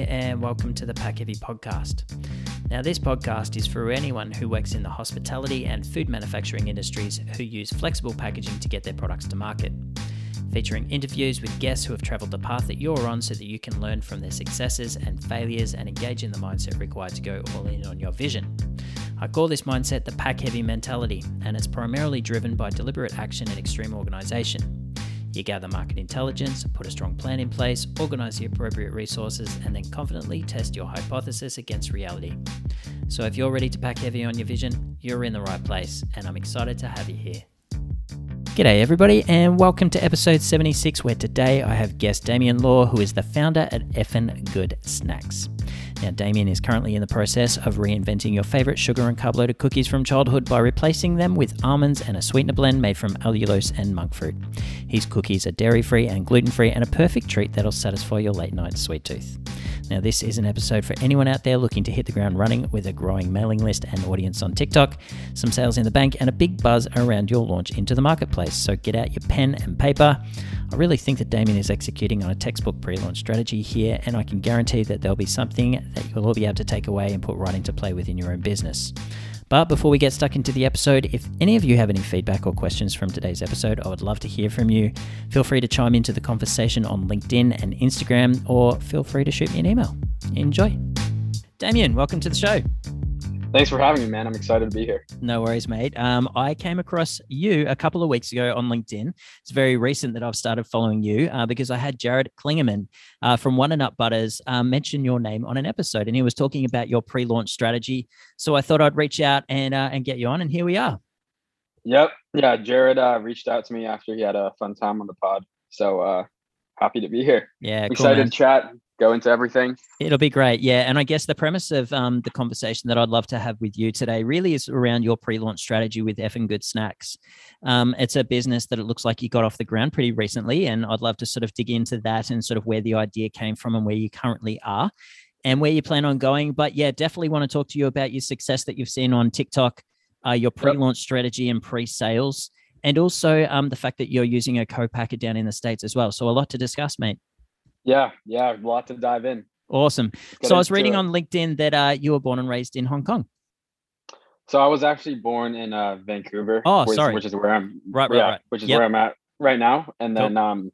here, and welcome to the Pack Heavy podcast. Now, this podcast is for anyone who works in the hospitality and food manufacturing industries who use flexible packaging to get their products to market. Featuring interviews with guests who have traveled the path that you're on so that you can learn from their successes and failures and engage in the mindset required to go all in on your vision. I call this mindset the pack heavy mentality, and it's primarily driven by deliberate action and extreme organization. You gather market intelligence, put a strong plan in place, organize the appropriate resources, and then confidently test your hypothesis against reality. So, if you're ready to pack heavy on your vision, you're in the right place, and I'm excited to have you here. G'day, everybody, and welcome to episode 76, where today I have guest Damien Law, who is the founder at Effin Good Snacks. Now, Damien is currently in the process of reinventing your favorite sugar and carb loaded cookies from childhood by replacing them with almonds and a sweetener blend made from allulose and monk fruit. His cookies are dairy free and gluten free and a perfect treat that'll satisfy your late night sweet tooth. Now, this is an episode for anyone out there looking to hit the ground running with a growing mailing list and audience on TikTok, some sales in the bank, and a big buzz around your launch into the marketplace. So get out your pen and paper. I really think that Damien is executing on a textbook pre launch strategy here, and I can guarantee that there'll be something that you'll all be able to take away and put right into play within your own business. But before we get stuck into the episode, if any of you have any feedback or questions from today's episode, I would love to hear from you. Feel free to chime into the conversation on LinkedIn and Instagram, or feel free to shoot me an email. Enjoy. Damien, welcome to the show. Thanks for having me, man. I'm excited to be here. No worries, mate. Um, I came across you a couple of weeks ago on LinkedIn. It's very recent that I've started following you uh, because I had Jared Klingerman uh, from One and Up Butters uh, mention your name on an episode, and he was talking about your pre-launch strategy. So I thought I'd reach out and uh, and get you on, and here we are. Yep. Yeah. Jared uh, reached out to me after he had a fun time on the pod. So uh, happy to be here. Yeah. Excited cool, to chat, go into everything. It'll be great. Yeah. And I guess the premise of um, the conversation that I'd love to have with you today really is around your pre launch strategy with Effin Good Snacks. Um, it's a business that it looks like you got off the ground pretty recently. And I'd love to sort of dig into that and sort of where the idea came from and where you currently are and where you plan on going. But yeah, definitely want to talk to you about your success that you've seen on TikTok, uh, your pre launch yep. strategy and pre sales. And also um, the fact that you're using a co-packer down in the States as well. So a lot to discuss, mate. Yeah, yeah, a lot to dive in. Awesome. so I was reading it. on LinkedIn that uh, you were born and raised in Hong Kong. So I was actually born in uh, Vancouver. Oh, which, sorry. Which is where I'm. Right, right, yeah, right. Which is yep. where I'm at right now, and then cool. um,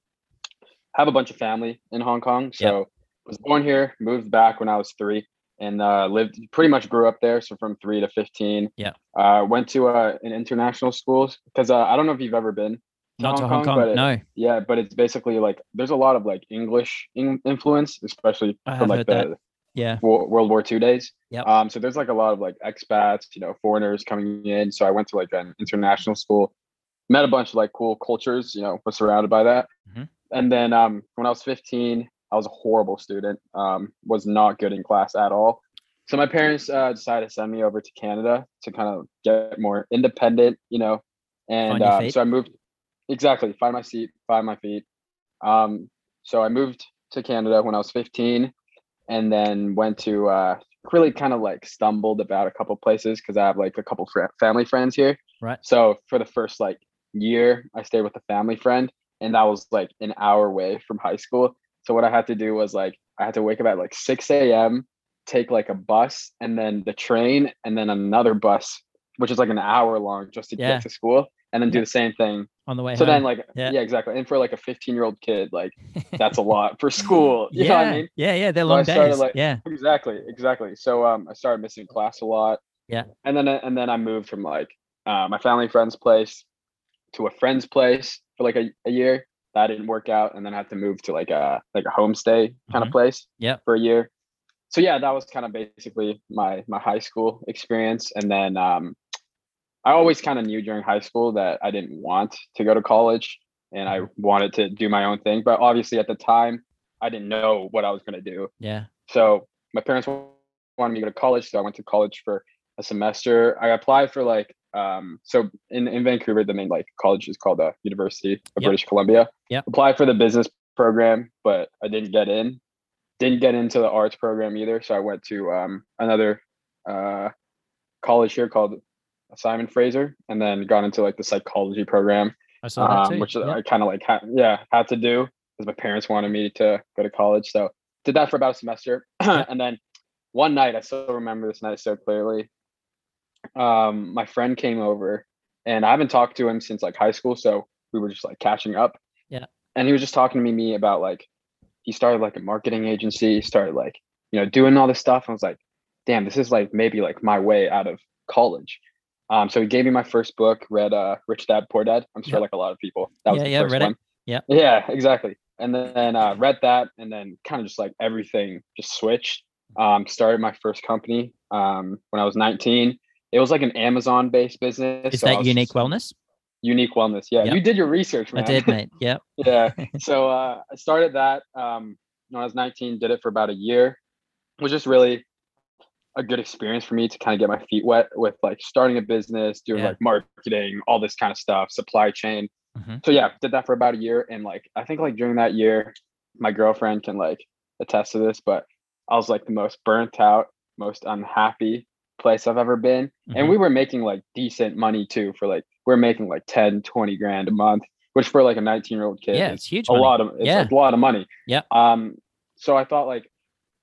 have a bunch of family in Hong Kong. So yep. was born here, moved back when I was three, and uh, lived pretty much grew up there. So from three to fifteen. Yeah. Uh, went to uh, an international school because uh, I don't know if you've ever been not Hong to Hong Kong, but it, no. Yeah, but it's basically like there's a lot of like English in- influence, especially I for like the that. Yeah. World War II days. Yep. Um, so there's like a lot of like expats, you know, foreigners coming in. So I went to like an international school, met a bunch of like cool cultures, you know, was surrounded by that. Mm-hmm. And then um, when I was 15, I was a horrible student. Um, was not good in class at all. So my parents uh, decided to send me over to Canada to kind of get more independent, you know. And uh, so I moved exactly find my seat, find my feet. Um, so I moved to Canada when I was 15, and then went to uh, really kind of like stumbled about a couple places because I have like a couple fr- family friends here. Right. So for the first like year, I stayed with a family friend, and that was like an hour away from high school. So what I had to do was like I had to wake up at like 6 a.m take like a bus and then the train and then another bus which is like an hour long just to Yeah. get to school and then do the same thing On the way so home. then like Yeah. yeah. exactly and for like a 15 year old kid like that's a lot for school you yeah. know what i mean Yeah, yeah. They're So long I started, days. like- yeah. exactly exactly so um i started missing class a lot Yeah. and then and then i moved from like uh, my family friend's place to a friend's place for like a, a year that didn't work out and then i had to move to like a like a homestay kind Mhm. of place Yeah, for a year so yeah that was kind of basically my my high school experience and then um i always kind of knew during high school that i didn't want to go to college and i wanted to do my own thing but obviously at the time i didn't know what i was going to do Yeah. so my parents wanted me to go to college so i went to college for a semester i applied for like um so in, in vancouver the main like college is called the university of Yep. british columbia Yeah. applied for the business program but i didn't get in didn't get into the arts program either so i went to um another uh college here called simon fraser and then got into like the psychology program I saw that um, which Yep. I kind of like had, yeah had to do because my parents wanted me to go to college. So did that for about a semester, and then one night I still remember this night so clearly. Um, my friend came over, and I haven't talked to him since like high school, so we were just like catching up. Yeah. And he was just talking to me, me about like he started like a marketing agency, started like you know doing all this stuff. I was like, damn, this is like maybe like my way out of college. Um, so he gave me my first book, read uh Rich Dad Poor Dad. I'm sure Yep. like a lot of people. That was Yeah, the yeah, first read it. one. Yep. Yeah, exactly. And then uh, read that, and then kind of just like everything just switched. Um, started my first company um, when I was 19. It was like an Amazon-based business. Is so that unique just- wellness? Unique Wellness. Yeah, Yep. you did your research, I did, mate. Yeah. yeah. So uh, I started that um, when I was 19. Did it for about a year. It was just really a good experience for me to kind of get my feet wet with like starting a business, doing Yeah. like marketing, all this kind of stuff, supply chain. Mhm. So yeah, did that for about a year, and like I think like during that year, my girlfriend can like attest to this, but I was like the most burnt out, most unhappy place I've ever been. And Mhm. we were making like decent money too for like we're making like 10, 20 grand a month, which for like a 19 year old kid Yeah, it's huge. a money. lot of it's Yeah. a lot of money. Yeah. Um so I thought like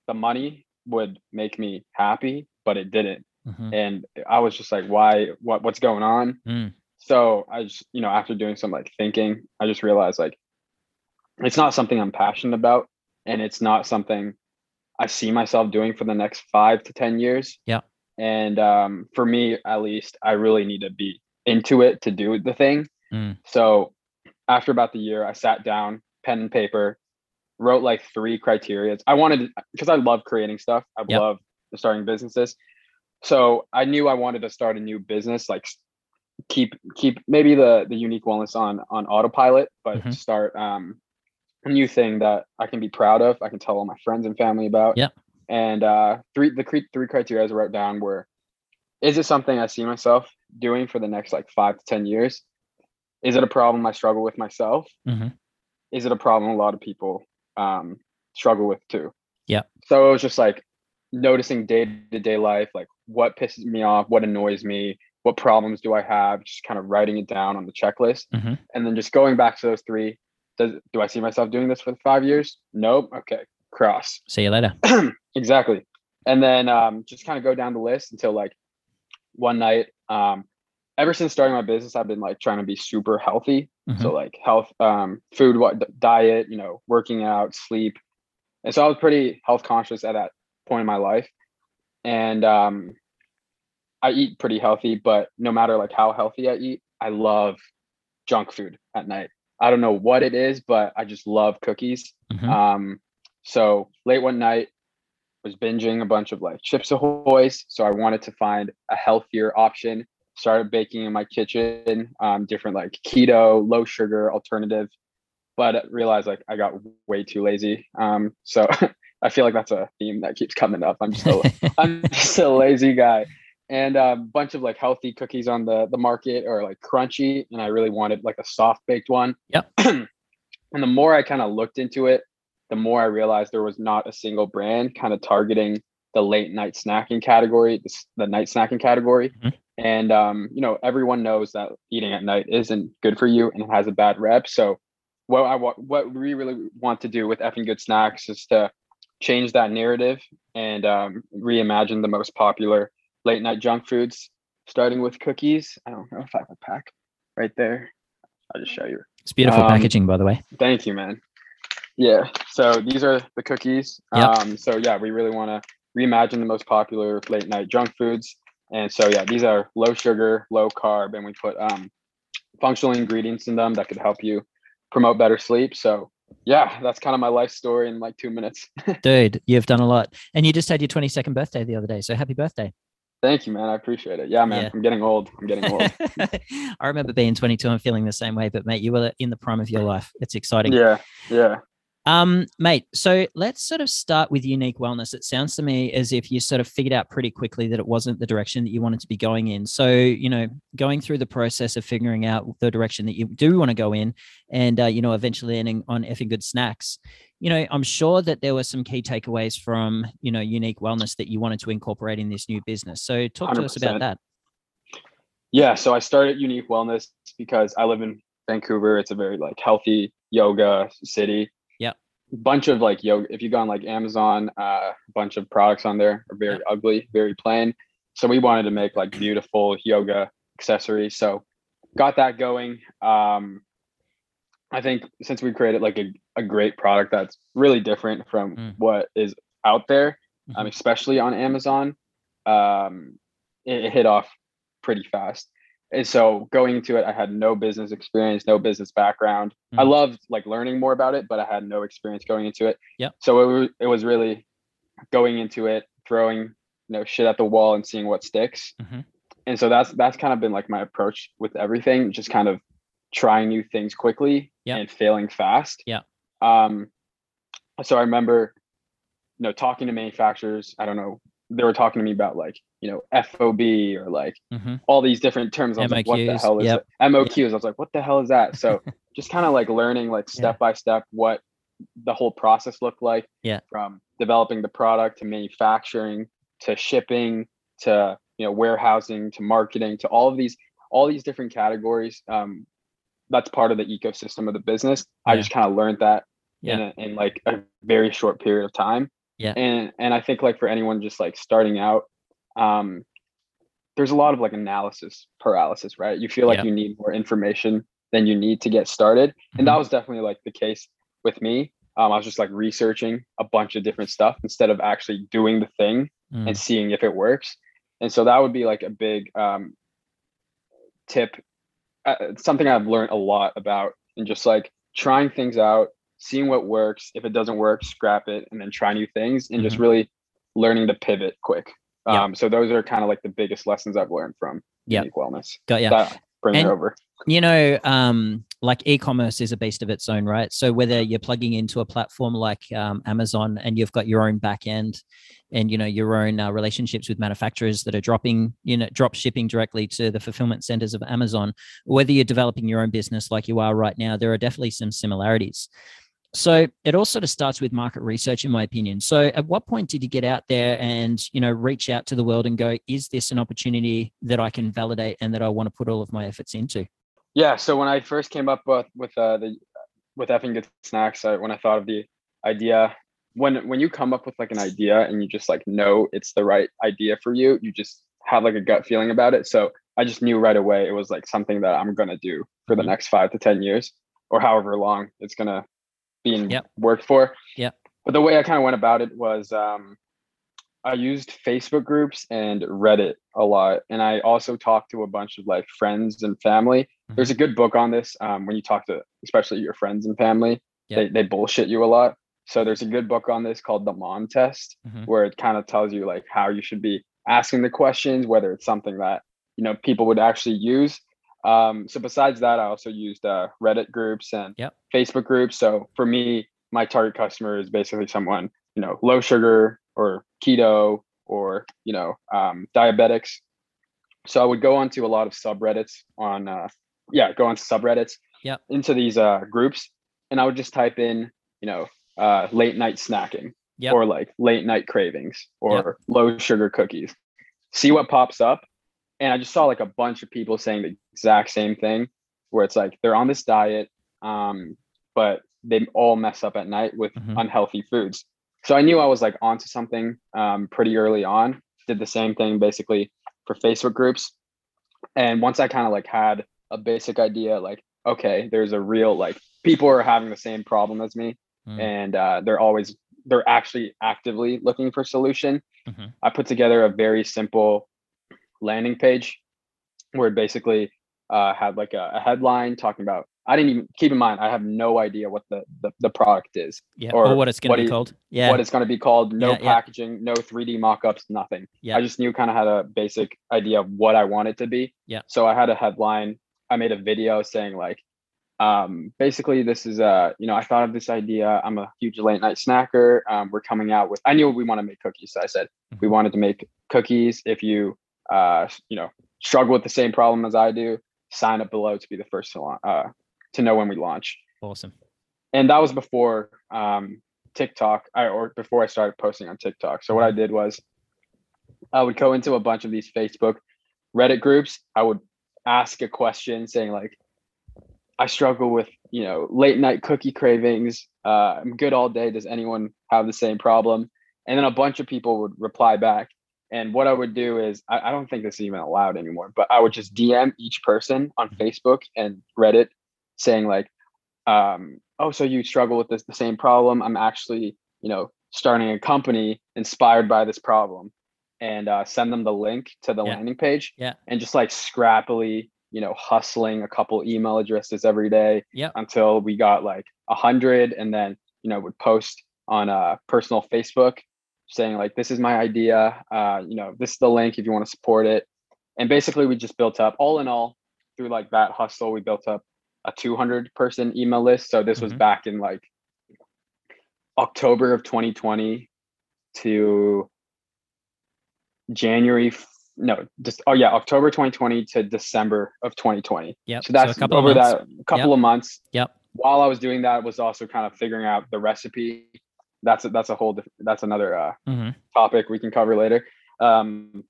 the money would make me happy, but it didn't. Mhm. And I was just like, why what what's going on? Mm. So I just, you know, after doing some like thinking, I just realized like it's not something I'm passionate about and it's not something I see myself doing for the next five to 10 years. Yeah. And um, for me, at least, I really need to be into it to do the thing. Mm. So after about the year, I sat down, pen and paper, wrote like three criteria. I wanted because I love creating stuff. I Yep. love starting businesses. So I knew I wanted to start a new business, like keep keep maybe the the unique wellness on on autopilot, but Mhm. start um a new thing that I can be proud of. I can tell all my friends and family about. Yeah. And uh, three the cre- three criteria I wrote down were: Is it something I see myself doing for the next like five to ten years? Is it a problem I struggle with myself? Mhm. Is it a problem a lot of people um, struggle with too? Yeah. So it was just like noticing day to day life, like what pisses me off, what annoys me, what problems do I have, just kind of writing it down on the checklist, Mhm. and then just going back to those three. Does do I see myself doing this for five years? Nope. Okay, cross. See you later. exactly. And then um, just kind of go down the list until like one night. Um, ever since starting my business, I've been like trying to be super healthy. Mhm. So like health, um, food, what diet, you know, working out, sleep. And so I was pretty health conscious at that point in my life. And um, I eat pretty healthy, but no matter like how healthy I eat, I love junk food at night. I don't know what it is, but I just love cookies. Mhm. Um, so late one night, was binging a bunch of like Chips Ahoy's. So I wanted to find a healthier option. Started baking in my kitchen, um, different like keto, low sugar alternative, but realized like I got way too lazy. Um, so I feel like that's a theme that keeps coming up. I'm just a, I'm just a lazy guy. And a bunch of like healthy cookies on the the market or like crunchy, and I really wanted like a soft baked one. Yep. and the more I kind of looked into it, the more I realized there was not a single brand kind of targeting the late night snacking category, the, the night snacking category. Mhm. And um, you know, everyone knows that eating at night isn't good for you and it has a bad rep. So what I what we really want to do with effing good snacks is to change that narrative and um, reimagine the most popular late night junk foods, starting with cookies. I don't know if I have a pack right there. I'll just show you. It's beautiful Um, packaging, by the way. Thank you, man. Yeah. So these are the cookies. Yep. Um, so yeah, we really want to reimagine the most popular late night junk foods. And so yeah, these are low sugar, low carb, and we put um, functional ingredients in them that could help you promote better sleep. So yeah, that's kind of my life story in like two minutes. Dude, you've done a lot. And you just had your 22nd birthday the other day. So happy birthday. Thank you, man. I appreciate it. Yeah, man. Yeah. I'm getting old. I'm getting old. I remember being 22 and feeling the same way, but mate, you were in the prime of your life. It's exciting. yeah. Yeah. Um, mate, so let's sort of start with unique wellness. It sounds to me as if you sort of figured out pretty quickly that it wasn't the direction that you wanted to be going in. So, you know, going through the process of figuring out the direction that you do want to go in and, uh, you know, eventually ending on effing good snacks, you know, I'm sure that there were some key takeaways from, you know, unique wellness that you wanted to incorporate in this new business. So talk to us about that. Yeah, so I started Unique Wellness because I live in Vancouver. It's a very like healthy yoga city. Bunch of like yoga. If you go on like Amazon, a uh, bunch of products on there are very ugly, very plain. So we wanted to make like beautiful yoga accessories. So got that going. Um, I think since we created like a, a great product that's really different from mm. what is out there, um, mm-hmm. um, especially on Amazon, um, it, it hit off pretty fast. And so going into it, I had no business experience, no business background. Mm. I loved like learning more about it, but I had no experience going into it. Yeah. So it was, it was really going into it, throwing you know shit at the wall and seeing what sticks. Mm-hmm. And so that's that's kind of been like my approach with everything, just kind of trying new things quickly yep. and failing fast. Yeah. Um. So I remember, you know, talking to manufacturers. I don't know they were talking to me about like you know FOB or like mm-hmm. all these different terms. I was MOQs, like, what the hell is yep. it? MOQs. Yep. I was like, what the hell is that? So just kind of like learning like step yeah. by step what the whole process looked like. Yeah. From developing the product to manufacturing to shipping to you know warehousing to marketing to all of these all these different categories. Um, that's part of the ecosystem of the business. Yeah. I just kind of learned that yeah. in, a, in like a very short period of time. Yeah. And and I think like for anyone just like starting out, um, there's a lot of like analysis paralysis, right? You feel like yeah. you need more information than you need to get started. Mm-hmm. And that mm-hmm. was definitely like the case with me. Um, I was just like researching a bunch of different stuff instead of actually doing the thing mm. and seeing if it works. And so that would be like a big um, tip, uh, something I've learned a lot about, and just like trying things out, seeing what works. If it doesn't work, scrap it and then try new things and mm-hmm. just really learning to pivot quick. Um, so those are kind of like the biggest lessons I've learned from yeah wellness. Got yeah. bring and, it over. You know, um, like e-commerce is a beast of its own, right? So whether you're plugging into a platform like um, Amazon and you've got your own back end and you know your own uh, relationships with manufacturers that are dropping you know drop shipping directly to the fulfillment centers of amazon whether you're developing your own business like you are right now there are definitely some similarities so it all sort of starts with market research, in my opinion. So at what point did you get out there and you know reach out to the world and go, is this an opportunity that I can validate and that I want to put all of my efforts into? Yeah. So when I first came up with with uh, the with effing good snacks, I, when I thought of the idea, when when you come up with like an idea and you just like know it's the right idea for you, you just have like a gut feeling about it. So I just knew right away it was like something that I'm gonna do for the mm-hmm. next five to ten years or however long it's gonna being yep. worked for. Yeah. But the way I kind of went about it was um, I used Facebook groups and Reddit a lot. And I also talked to a bunch of like friends and family. Mm-hmm. There's a good book on this. Um, when you talk to especially your friends and family, yep. they, they bullshit you a lot. So there's a good book on this called The Mom Test, mm-hmm. where it kind of tells you like how you should be asking the questions, whether it's something that you know people would actually use um, so besides that, I also used uh, Reddit groups and yep. Facebook groups. So for me, my target customer is basically someone you know low sugar or keto or you know um, diabetics. So I would go onto a lot of subreddits on uh, yeah, go onto subreddits yep. into these uh, groups, and I would just type in you know uh, late night snacking yep. or like late night cravings or yep. low sugar cookies. See what pops up, and I just saw like a bunch of people saying the exact same thing, where it's like they're on this diet, um, but they all mess up at night with mm-hmm. unhealthy foods. So I knew I was like onto something um, pretty early on. Did the same thing basically for Facebook groups, and once I kind of like had a basic idea, like okay, there's a real like people are having the same problem as me, mm-hmm. and uh, they're always they're actually actively looking for solution. Mm-hmm. I put together a very simple landing page where it basically uh, had like a, a, headline talking about I didn't even keep in mind I have no idea what the the, the product is yeah or, or what it's going to be called. Yeah. what it's going to be called. No yeah, packaging yeah. no 3D mockups nothing. Yeah. I just knew kind of had a basic idea of what I wanted to be. Yeah. So I had a headline. I made a video saying like um, basically this is a you know I thought of this idea. I'm a huge late night snacker. Um, we're coming out with I knew we want to make cookies so I said mm-hmm. we wanted to make cookies. If you uh, you know, struggle with the same problem as I do, sign up below to be the first to launch, uh, to know when we launch. Awesome. And that was before um, TikTok, I, or before I started posting on TikTok. So what I did was, I would go into a bunch of these Facebook, Reddit groups. I would ask a question saying like, I struggle with, you know, late night cookie cravings. Uh, I'm good all day. Does anyone have the same problem? And then a bunch of people would reply back. And what I would do is, I, I don't think this is even allowed anymore, but I would just DM each person on Facebook and Reddit saying, like, um, oh, so you struggle with this, the same problem. I'm actually, you know, starting a company inspired by this problem and uh, send them the link to the Yeah. landing page Yeah. and just like scrappily you know hustling a couple email addresses every day Yep. until we got like a hundred and then you know would post on uh personal facebook saying like this is my idea uh you know this is the link if you want to support it and basically we just built up all in all through like that hustle we built up a 200 person email list so this was Mhm. back in like october of 2020 to January, no, just oh yeah, October 2020 to December of 2020. Yeah, So that's a couple over that couple of months. Yep. While I was doing that, was also kind of figuring out the recipe. That's a, that's a whole diff- that's another uh, hmm topic we can cover later. Um,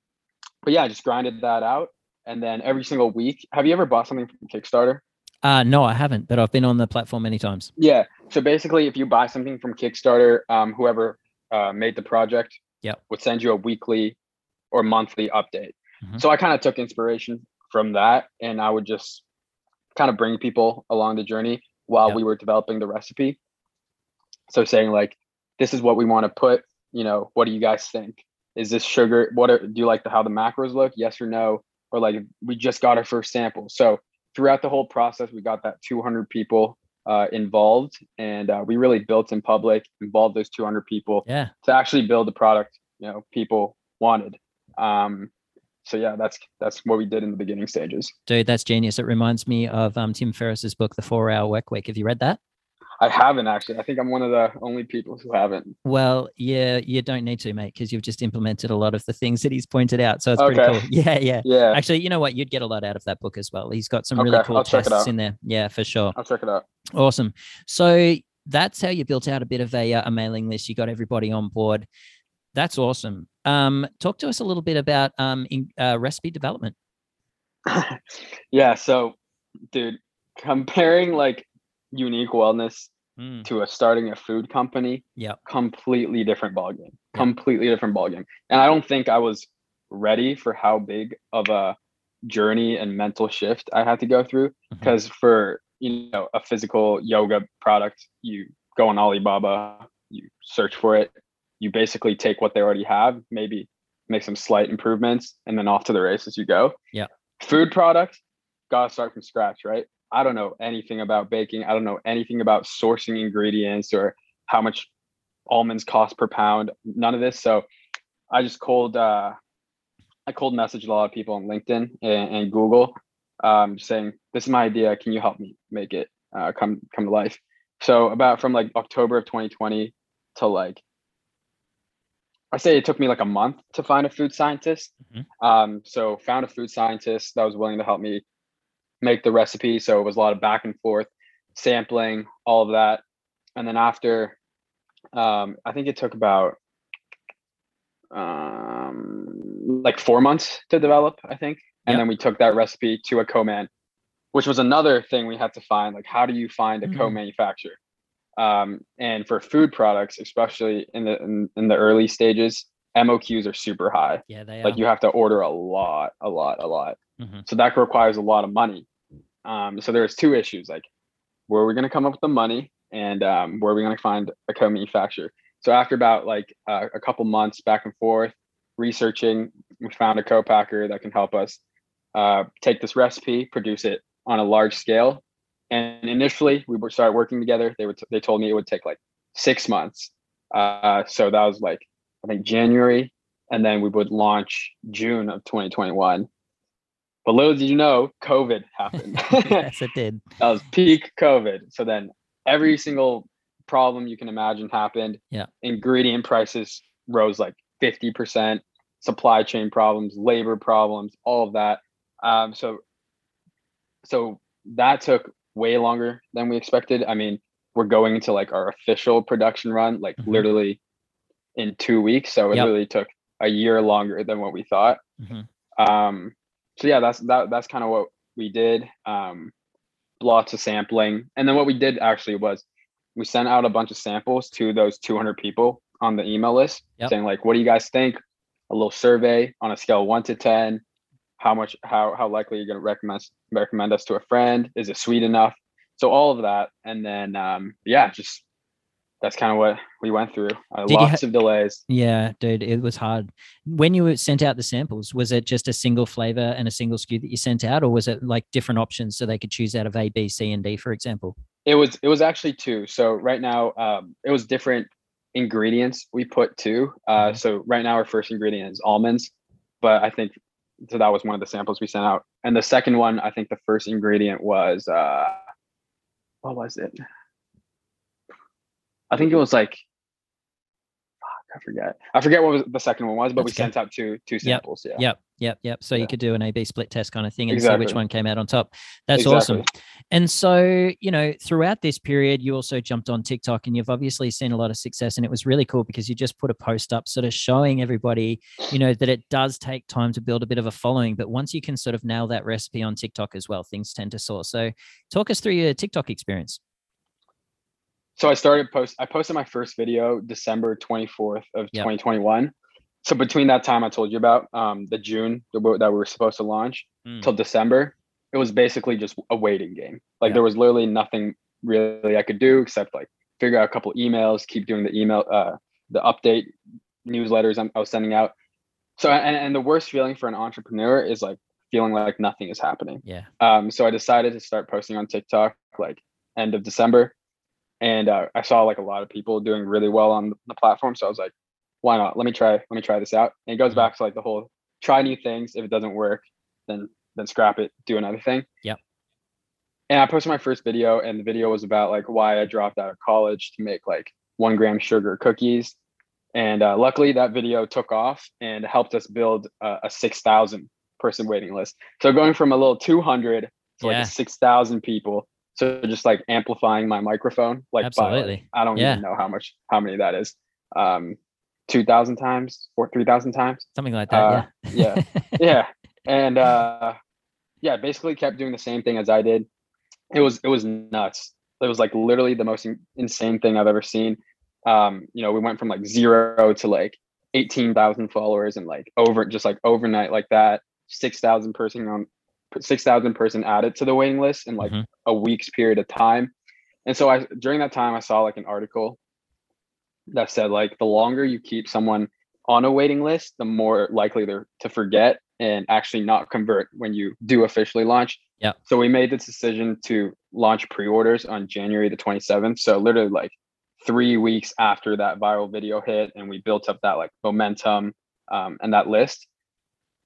but yeah, I just grinded that out, and then every single week. Have you ever bought something from Kickstarter? Uh, no, I haven't, but I've been on the platform many times. Yeah. So basically, if you buy something from Kickstarter, um, whoever uh, made the project Yep. would send you a weekly or monthly update. Mhm. So I kind of took inspiration from that, and I would just kind of bring people along the journey while Yep. we were developing the recipe. So saying like, this is what we want to put. You know, what do you guys think? Is this sugar? What are, do you like the, how the macros look? Yes or no? Or like we just got our first sample. So throughout the whole process, we got that 200 people uh, involved, and uh, we really built in public, involved those 200 people Yeah. to actually build the product you know people wanted. Um, so yeah, that's that's what we did in the beginning stages. Dude, that's genius. It reminds me of um, Tim Ferriss's book, The Four Hour Work Week. Have you read that? I haven't actually. I think I'm one of the only people who haven't. Well, yeah, you don't need to, mate, because you've just implemented a lot of the things that he's pointed out. So it's pretty cool. Yeah, yeah. Yeah, Actually, you know what? You'd get a lot out of that book as well. He's got some really cool I'll tests in there. Yeah, for sure. I'll check it out. Awesome. So that's how you built out a bit of a, uh, a mailing list. You got everybody on board. That's awesome. Um, talk to us a little bit about um, in, uh, recipe development. yeah, so dude, comparing like unique wellness Mm, to a starting a food company, Yeah. completely different ballgame. Yeah. Completely different ballgame. And I don't think I was ready for how big of a journey and mental shift I had to go through. Because for you know a physical yoga product, you go on Alibaba, you search for it, you basically take what they already have, maybe make some slight improvements, and then off to the races you go. Yeah. Food product, gotta start from scratch, right? I don't know anything about baking. I don't know anything about sourcing ingredients or how much almonds cost per pound. None of this. So I just cold uh I cold messaged a lot of people on LinkedIn and, and Google um saying, This is my idea. Can you help me make it uh come come to life? So about from like October of 2020 to like I say it took me like a month to find a food scientist. Mhm. Um, so found a food scientist that was willing to help me make the recipe. So it was a lot of back and forth, sampling, all of that. And then after, um, I think it took about um, like four months to develop, I think. And Yep. then we took that recipe to a co-man, which was another thing we had to find. Like, how do you find a Mhm. co-manufacturer? Um, and for food products, especially in the in, in the early stages, MOQs are super high. Yeah, they are. Like you have to order a lot, a lot, a lot. Mhm. So that requires a lot of money. Um, so there's two issues: like where are we going to come up with the money, and um, where are we going to find a co-manufacturer? So after about like uh, a couple months back and forth researching, we found a co-packer that can help us uh, take this recipe, produce it on a large scale. And initially, we would start working together. They would they told me it would take like six months. Uh, so that was like I think January, and then we would launch June of 2021. But little did you know, COVID happened. yes, it did. That was peak COVID. So then every single problem you can imagine happened. Yeah. Ingredient prices rose like 50%, supply chain problems, labor problems, all of that. Um, so so that took way longer than we expected. I mean, we're going into like our official production run, like Mhm. literally in two weeks. So it Yep. really took a year longer than what we thought. Mhm. Um, so yeah, that's that that's kind of what we did. Um, lots of sampling. And then what we did actually was we sent out a bunch of samples to those 200 people on the email list Yep. saying like, what do you guys think? A little survey on a scale of one to 10. How much, how, how likely you're going to recommend, recommend us to a friend? Is it sweet enough? So all of that. And then, um, yeah, just that's kind of what we went through. Uh, lots of delays. Yeah, dude, it was hard. When you sent out the samples, was it just a single flavor and a single SKU that you sent out, or was it like different options so they could choose out of A, B, C, and D, for example? It was it was actually two. So right now, um, it was different ingredients we put two. Uh, Mhm. so right now, our first ingredient is almonds, but I think so that was one of the samples we sent out. And the second one, I think the first ingredient was uh, what was it? I think it was like fuck, I forget. I forget what was the second one was, but That's we sent out two two samples. Yeah. Yep, yep, yep. So you could do an A B split test kind of thing and see which one came out on top. That's awesome. And so, you know, throughout this period, you also jumped on TikTok and you've obviously seen a lot of success. And it was really cool because you just put a post up sort of showing everybody, you know, that it does take time to build a bit of a following. But once you can sort of nail that recipe on TikTok as well, things tend to soar. So talk us through your TikTok experience. So I started post I posted my first video December 24th of Yep. 2021. So between that time I told you about um the June that we that we were supposed to launch Mm. till December, it was basically just a waiting game. Like Yeah. there was literally nothing really I could do except like figure out a couple emails, keep doing the email uh the update newsletters I'm, I was sending out. So and, and the worst feeling for an entrepreneur is like feeling like nothing is happening. Yeah. Um, so I decided to start posting on TikTok like end of December, and uh, I saw like a lot of people doing really well on the platform. So I was like, why not? Let me try. Let me try this out. And it goes Mhm. back to like the whole try new things. If it doesn't work, then then scrap it. Do another thing. Yep. And I posted my first video, and the video was about like why I dropped out of college to make like one gram sugar cookies. And uh, luckily, that video took off and helped us build a, a six thousand person waiting list. So going from a little two hundred to like Yeah. a six thousand people. So just like amplifying my microphone, like by. I don't Yeah. even know how much how many that is. Um, two thousand times, or three thousand times. Something like that. Uh, yeah. yeah, and uh, yeah, basically kept doing the same thing as I did. It was it was nuts. It was like literally the most in- insane thing I've ever seen. Um, you know, we went from like zero to like eighteen thousand followers and like over just like overnight like that. Six thousand person on six thousand person added to the waiting list in like Mhm. a week's period of time. And so I during that time I saw like an article that said like the longer you keep someone on a waiting list, the more likely they're to forget and actually not convert when you do officially launch. Yeah. So we made this decision to launch pre-orders on January the 27th. So literally like three weeks after that viral video hit, and we built up that like momentum um, and that list.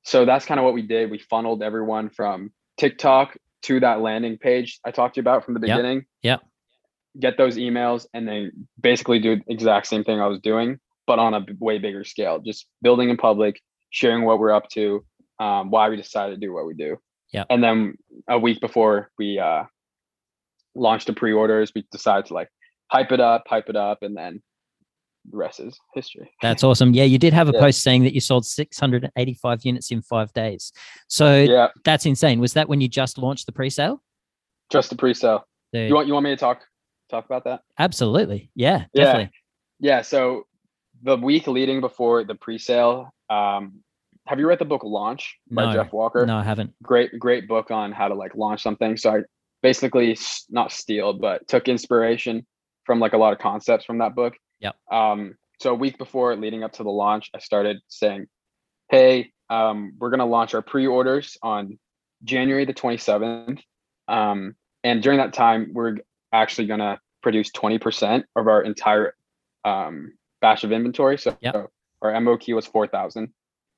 So that's kind of what we did. We funneled everyone from TikTok to that landing page I talked to you about from the beginning. Yep. Get those emails and then basically do the exact same thing I was doing, but on a way bigger scale. Just building in public, sharing what we're up to, um, why we decided to do what we do. Yeah. And then a week before we uh, launched the pre-orders, we decided to like hype it up, hype it up, and then the rest is history. That's awesome. Yeah, you did have a Yeah. post saying that you sold 685 units in five days. So Yeah, that's insane. Was that when you just launched the pre-sale? just the pre-sale. Dude, You want you want me to talk talk about that? absolutely. Yeah, Yeah. definitely. Yeah. So the week leading before the pre-sale, um, have you read the book Launch by No. Jeff Walker? No, I haven't. Great, great book on how to like launch something. So I basically not steal, but took inspiration from like a lot of concepts from that book. Yep. Um, so a week before leading up to the launch, I started saying, "Hey, um, we're gonna launch our pre-orders on January the 27th, um, and during that time, we're actually gonna produce 20% of our entire um, batch of inventory. So Yep. our MOQ was 4,000,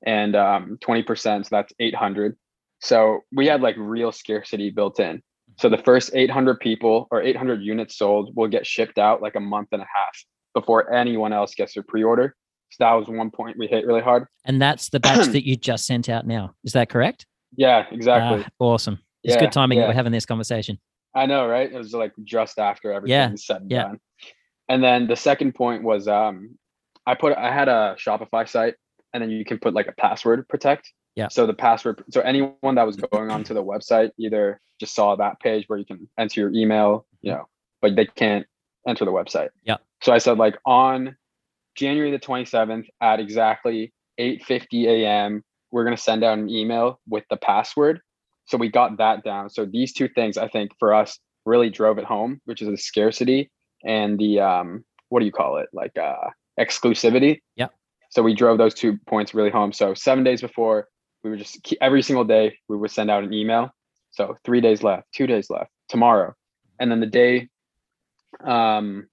and um, 20%, so that's 800. So we had like real scarcity built in. So the first 800 people or 800 units sold will get shipped out like a month and a half before anyone else gets their pre-order. So that was one point we hit really hard. And that's the batch that you just sent out now. Is that correct? Yeah, exactly. Ah, awesome. It's Yeah, good timing that we're having this conversation. I know, right? It was like just after everything Yeah, was said and yeah. done. And then the second point was um I put I had a Shopify site and then you can put like a password protect Yeah. So the password, so anyone that was going onto the website either just saw that page where you can enter your email, you know, but they can't enter the website. Yeah. So I said like on January the 27th at exactly 8:50 a.m. we're going to send out an email with the password. So we got that down. So these two things I think for us really drove it home, which is the scarcity and the um what do you call it? Like uh exclusivity. Yeah. So we drove those two points really home. So 7 days before we would just every single day we would send out an email. So 3 days left, 2 days left, tomorrow. And then the day um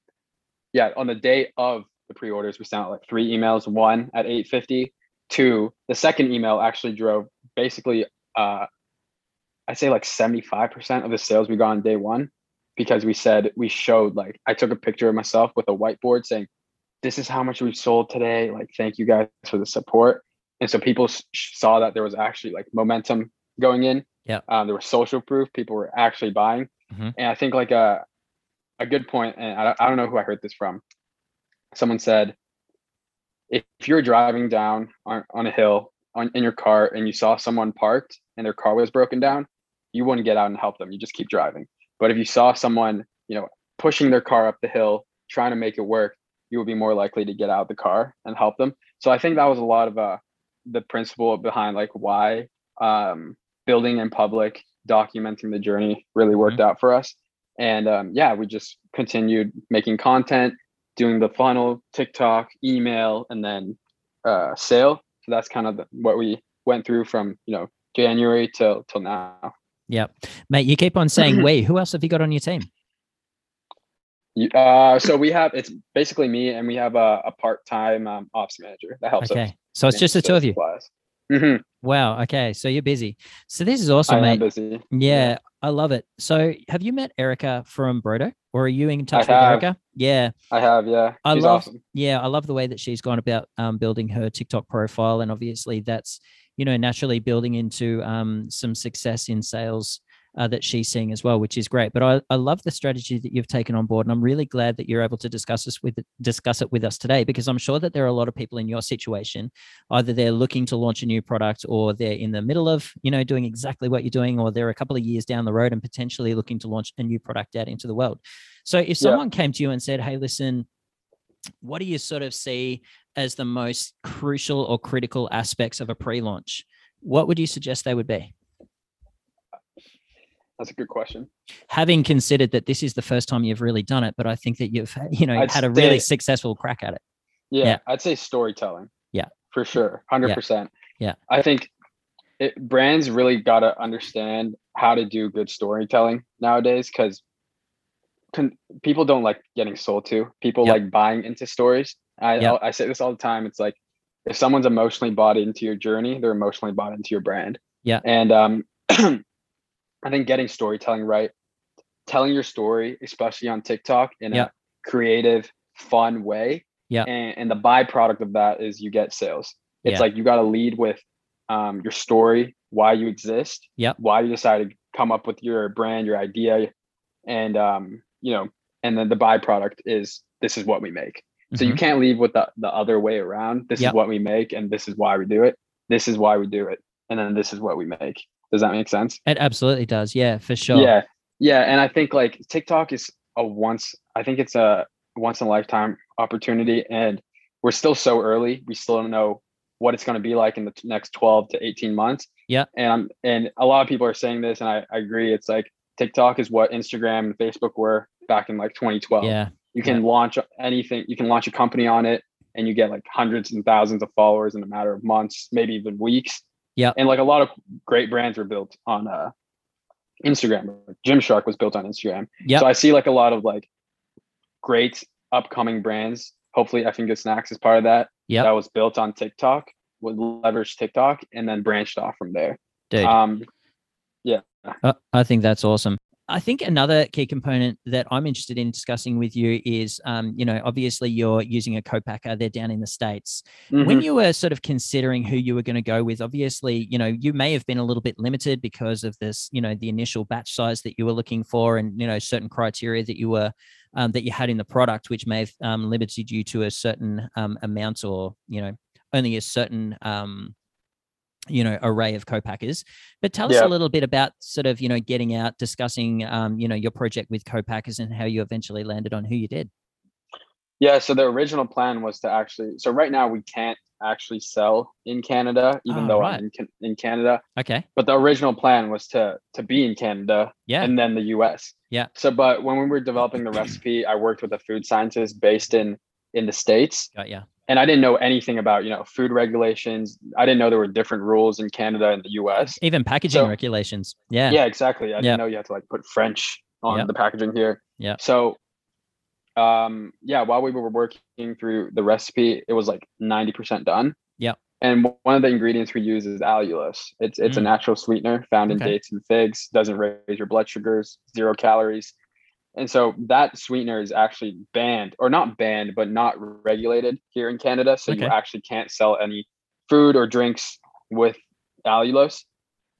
yeah, on the day of the pre-orders we sent out like three emails, one at 8:50, two the second email actually drove basically uh I'd say like 75% of the sales we got on day one because we said we showed like I took a picture of myself with a whiteboard saying, This is how much we've sold today. Like, thank you guys for the support. And so people s- saw that there was actually like momentum going in. Yeah. Um, there was social proof. People were actually buying. Mhm. And I think like a a good point, and I, I don't know who I heard this from. Someone said, if you're driving down on, on a hill on in your car and you saw someone parked and their car was broken down, you wouldn't get out and help them. You just keep driving. But if you saw someone, you know, pushing their car up the hill, trying to make it work, you would be more likely to get out of the car and help them. So I think that was a lot of uh, the principle behind like why um, building in public, documenting the journey really worked out for us. And um, yeah, we just continued making content, doing the funnel, TikTok, email, and then uh, sale. So that's kind of the, what we went through from you know January till till now. Yep. Mate, you keep on saying "Wait, Who else have you got on your team? Uh, so we have it's basically me, and we have a, a part time um, ops manager that helps us. Okay. So it's just the two of you. Hmm Wow. Okay. So you're busy. So this is awesome, I mate. busy. Yeah, I love it. So have you met Erica from Brodo or are you in touch with have. Erica? Yeah. I have, yeah. I She's love- awesome. Yeah. I love the way that she's gone about um, building her TikTok profile. And obviously that's, you know, naturally building into um, some success in sales uh, that she's seeing as well, which is great. But I, I love the strategy that you've taken on board. And I'm really glad that you're able to discuss this with discuss it with us today, because I'm sure that there are a lot of people in your situation, either they're looking to launch a new product or they're in the middle of, you know, doing exactly what you're doing, or they're a couple of years down the road and potentially looking to launch a new product out into the world. So if Yeah. someone came to you and said, Hey, listen, what do you sort of see as the most crucial or critical aspects of a pre-launch? What would you suggest they would be? That's a good question. Having considered that this is the first time you've really done it, but I think that you've you know I'd had a really successful crack at it. Yeah, Yeah. I'd say storytelling. Yeah. For sure. 100%. Yeah. I think it, brands really got to understand how to do good storytelling nowadays because people don't like getting sold to. People Yep. like buying into stories. I, Yep. I say this all the time. It's like if someone's emotionally bought into your journey, they're emotionally bought into your brand. Yeah. And um, I think getting storytelling right, telling your story, especially on TikTok in Yep. a creative, fun way. Yeah. And, and the byproduct of that is you get sales. It's Yeah. like you got to lead with um, your story, why you exist, Yep. why you decided to come up with your brand, your idea, and um, you know, and then the byproduct is this is what we make. So you Mhm. can't leave with the, the other way around. This Yep. is what we make, and this is why we do it. This is why we do it, and then this is what we make. Does that make sense? It absolutely does. Yeah, for sure. Yeah, yeah. And I think like TikTok is a once. I think it's a once in a lifetime opportunity, and we're still so early. We still don't know what it's going to be like in the next twelve to eighteen months. Yeah. And I'm, and a lot of people are saying this, and I, I agree. It's like TikTok is what Instagram and Facebook were back in like 2012 Yeah. you can launch anything you can launch a company on it and you get like hundreds and thousands of followers in a matter of months maybe even weeks Yeah. and like a lot of great brands were built on uh instagram gymshark was built on instagram Yep. so i see like a lot of like great upcoming brands hopefully effing good snacks is part of that Yeah. that was built on tiktok would leverage tiktok and then branched off from there Dude. um Uh, I think that's awesome. I think another key component that I'm interested in discussing with you is, um, you know, obviously you're using a co-packer. They're down in the states. When mhm. you were sort of considering who you were going to go with, obviously, you know, you may have been a little bit limited because of this, you know, the initial batch size that you were looking for, and you know, certain criteria that you were um, that you had in the product, which may have um, limited you to a certain um, amount or you know, only a certain um, you know array of co-packers but tell us a little bit about sort of you know getting out discussing um, you know your project with co-packers and how you eventually landed on who you did Yeah, so the original plan was to actually. So right now we can't actually sell in Canada, even Oh, though right. I'm in, in Canada. okay But the original plan was to to be in Canada yeah and then the U.S. Yeah. So, but when we were developing the recipe, I worked with a food scientist based in in the states, got ya and I didn't know anything about you know food regulations. I didn't know there were different rules in Canada and the U.S. even packaging So- regulations yeah Yeah, exactly. I Yeah. didn't know you had to like put French on the packaging here. Yeah. So, um, yeah, while we were working through the recipe, it was like ninety percent done. Yeah. And one of the ingredients we use is allulose. It's it's a Mm. natural sweetener found in Okay. dates and figs. Doesn't raise your blood sugars. Zero calories. And so that sweetener is actually banned, or not banned, but not regulated here in Canada. So you actually can't sell any food or drinks with allulose.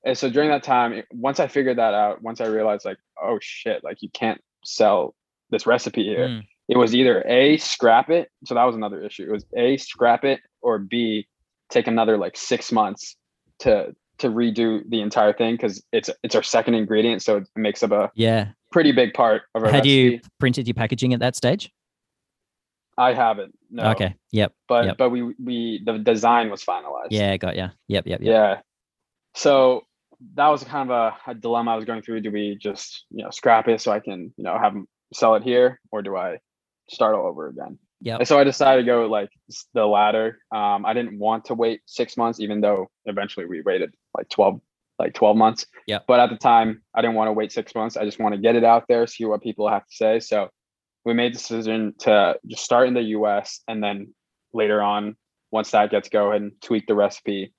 And so during that time, once I figured that out, once I realized like, oh shit, like you can't sell this recipe here. Mm, It was either A, scrap it. So that was another issue. It was A, scrap it, or B, take another like six months to to redo the entire thing because it's it's our second ingredient. So it makes up a yeah pretty big part of our had recipe. you printed your packaging at that stage I haven't. No. okay yep But yep. but we we the design was finalized. yeah got ya yep yep yep Yeah. So that was kind of a, a dilemma I was going through. Do we just, you know, scrap it so I can, you know, have them sell it here or do I start all over again? Yeah. So I decided to go like the latter. Um, I didn't want to wait six months, even though eventually we waited like 12, like 12 months. Yeah. But at the time I didn't want to wait six months. I just want to get it out there, see what people have to say. So we made the decision to just start in the US and then later on, once that gets going, tweak the recipe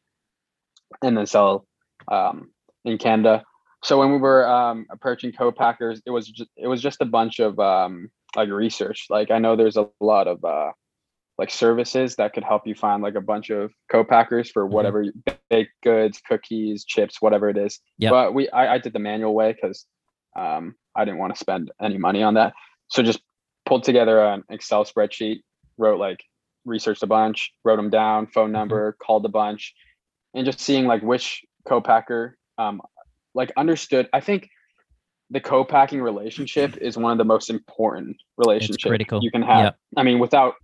and then sell um, in Canada. So when we were um, approaching co-packers, it was just, it was just a bunch of um, like research. Like I know there's a lot of uh, like services that could help you find like a bunch of co-packers for Mhm. whatever you baked goods, cookies, chips, whatever it is. Yep. But we I, I did the manual way because um, I didn't want to spend any money on that. So just pulled together an Excel spreadsheet, wrote like researched a bunch, wrote them down, phone number, called a bunch, and just seeing like which co-packer um, like understood. I think the co-packing relationship is one of the most important relationships you can have. Yep. I mean, without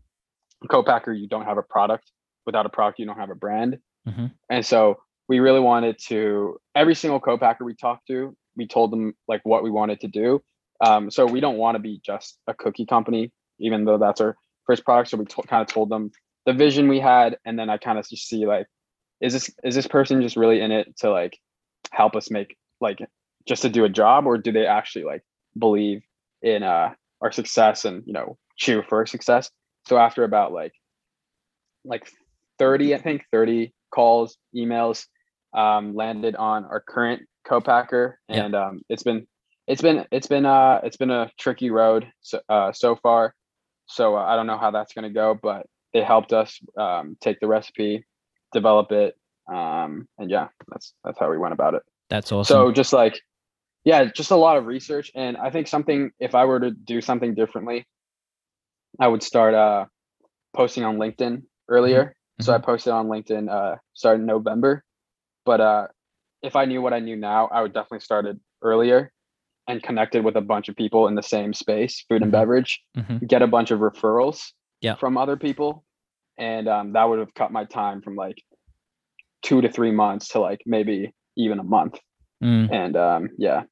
co-packer, you don't have a product. Without a product, you don't have a brand. Mhm. And so we really wanted to every single co-packer we talked to, we told them like what we wanted to do. Um, so we don't want to be just a cookie company, even though that's our first product. So we to- kind of told them the vision we had, and then I kind of just see like, is this is this person just really in it to like help us make like just to do a job, or do they actually like believe in uh our success and you know cheer for our success? So after about like like 30, I think 30 calls, emails, um, landed on our current co-packer, Yeah. and um, it's been it's been it's been uh it's been a tricky road so uh, so far. So uh, I don't know how that's gonna go, but they helped us um, take the recipe, develop it, um, and yeah, that's that's how we went about it. that's awesome So just like, yeah, just a lot of research. And I think something, if I were to do something differently, I would start uh, posting on LinkedIn earlier. So I posted on LinkedIn uh, starting in November. But uh, if I knew what I knew now, I would definitely start it earlier and connected with a bunch of people in the same space, food and Mhm. beverage, Mhm. get a bunch of referrals Yeah. from other people. And um, that would have cut my time from like two to three months to like maybe even a month Mm. and um yeah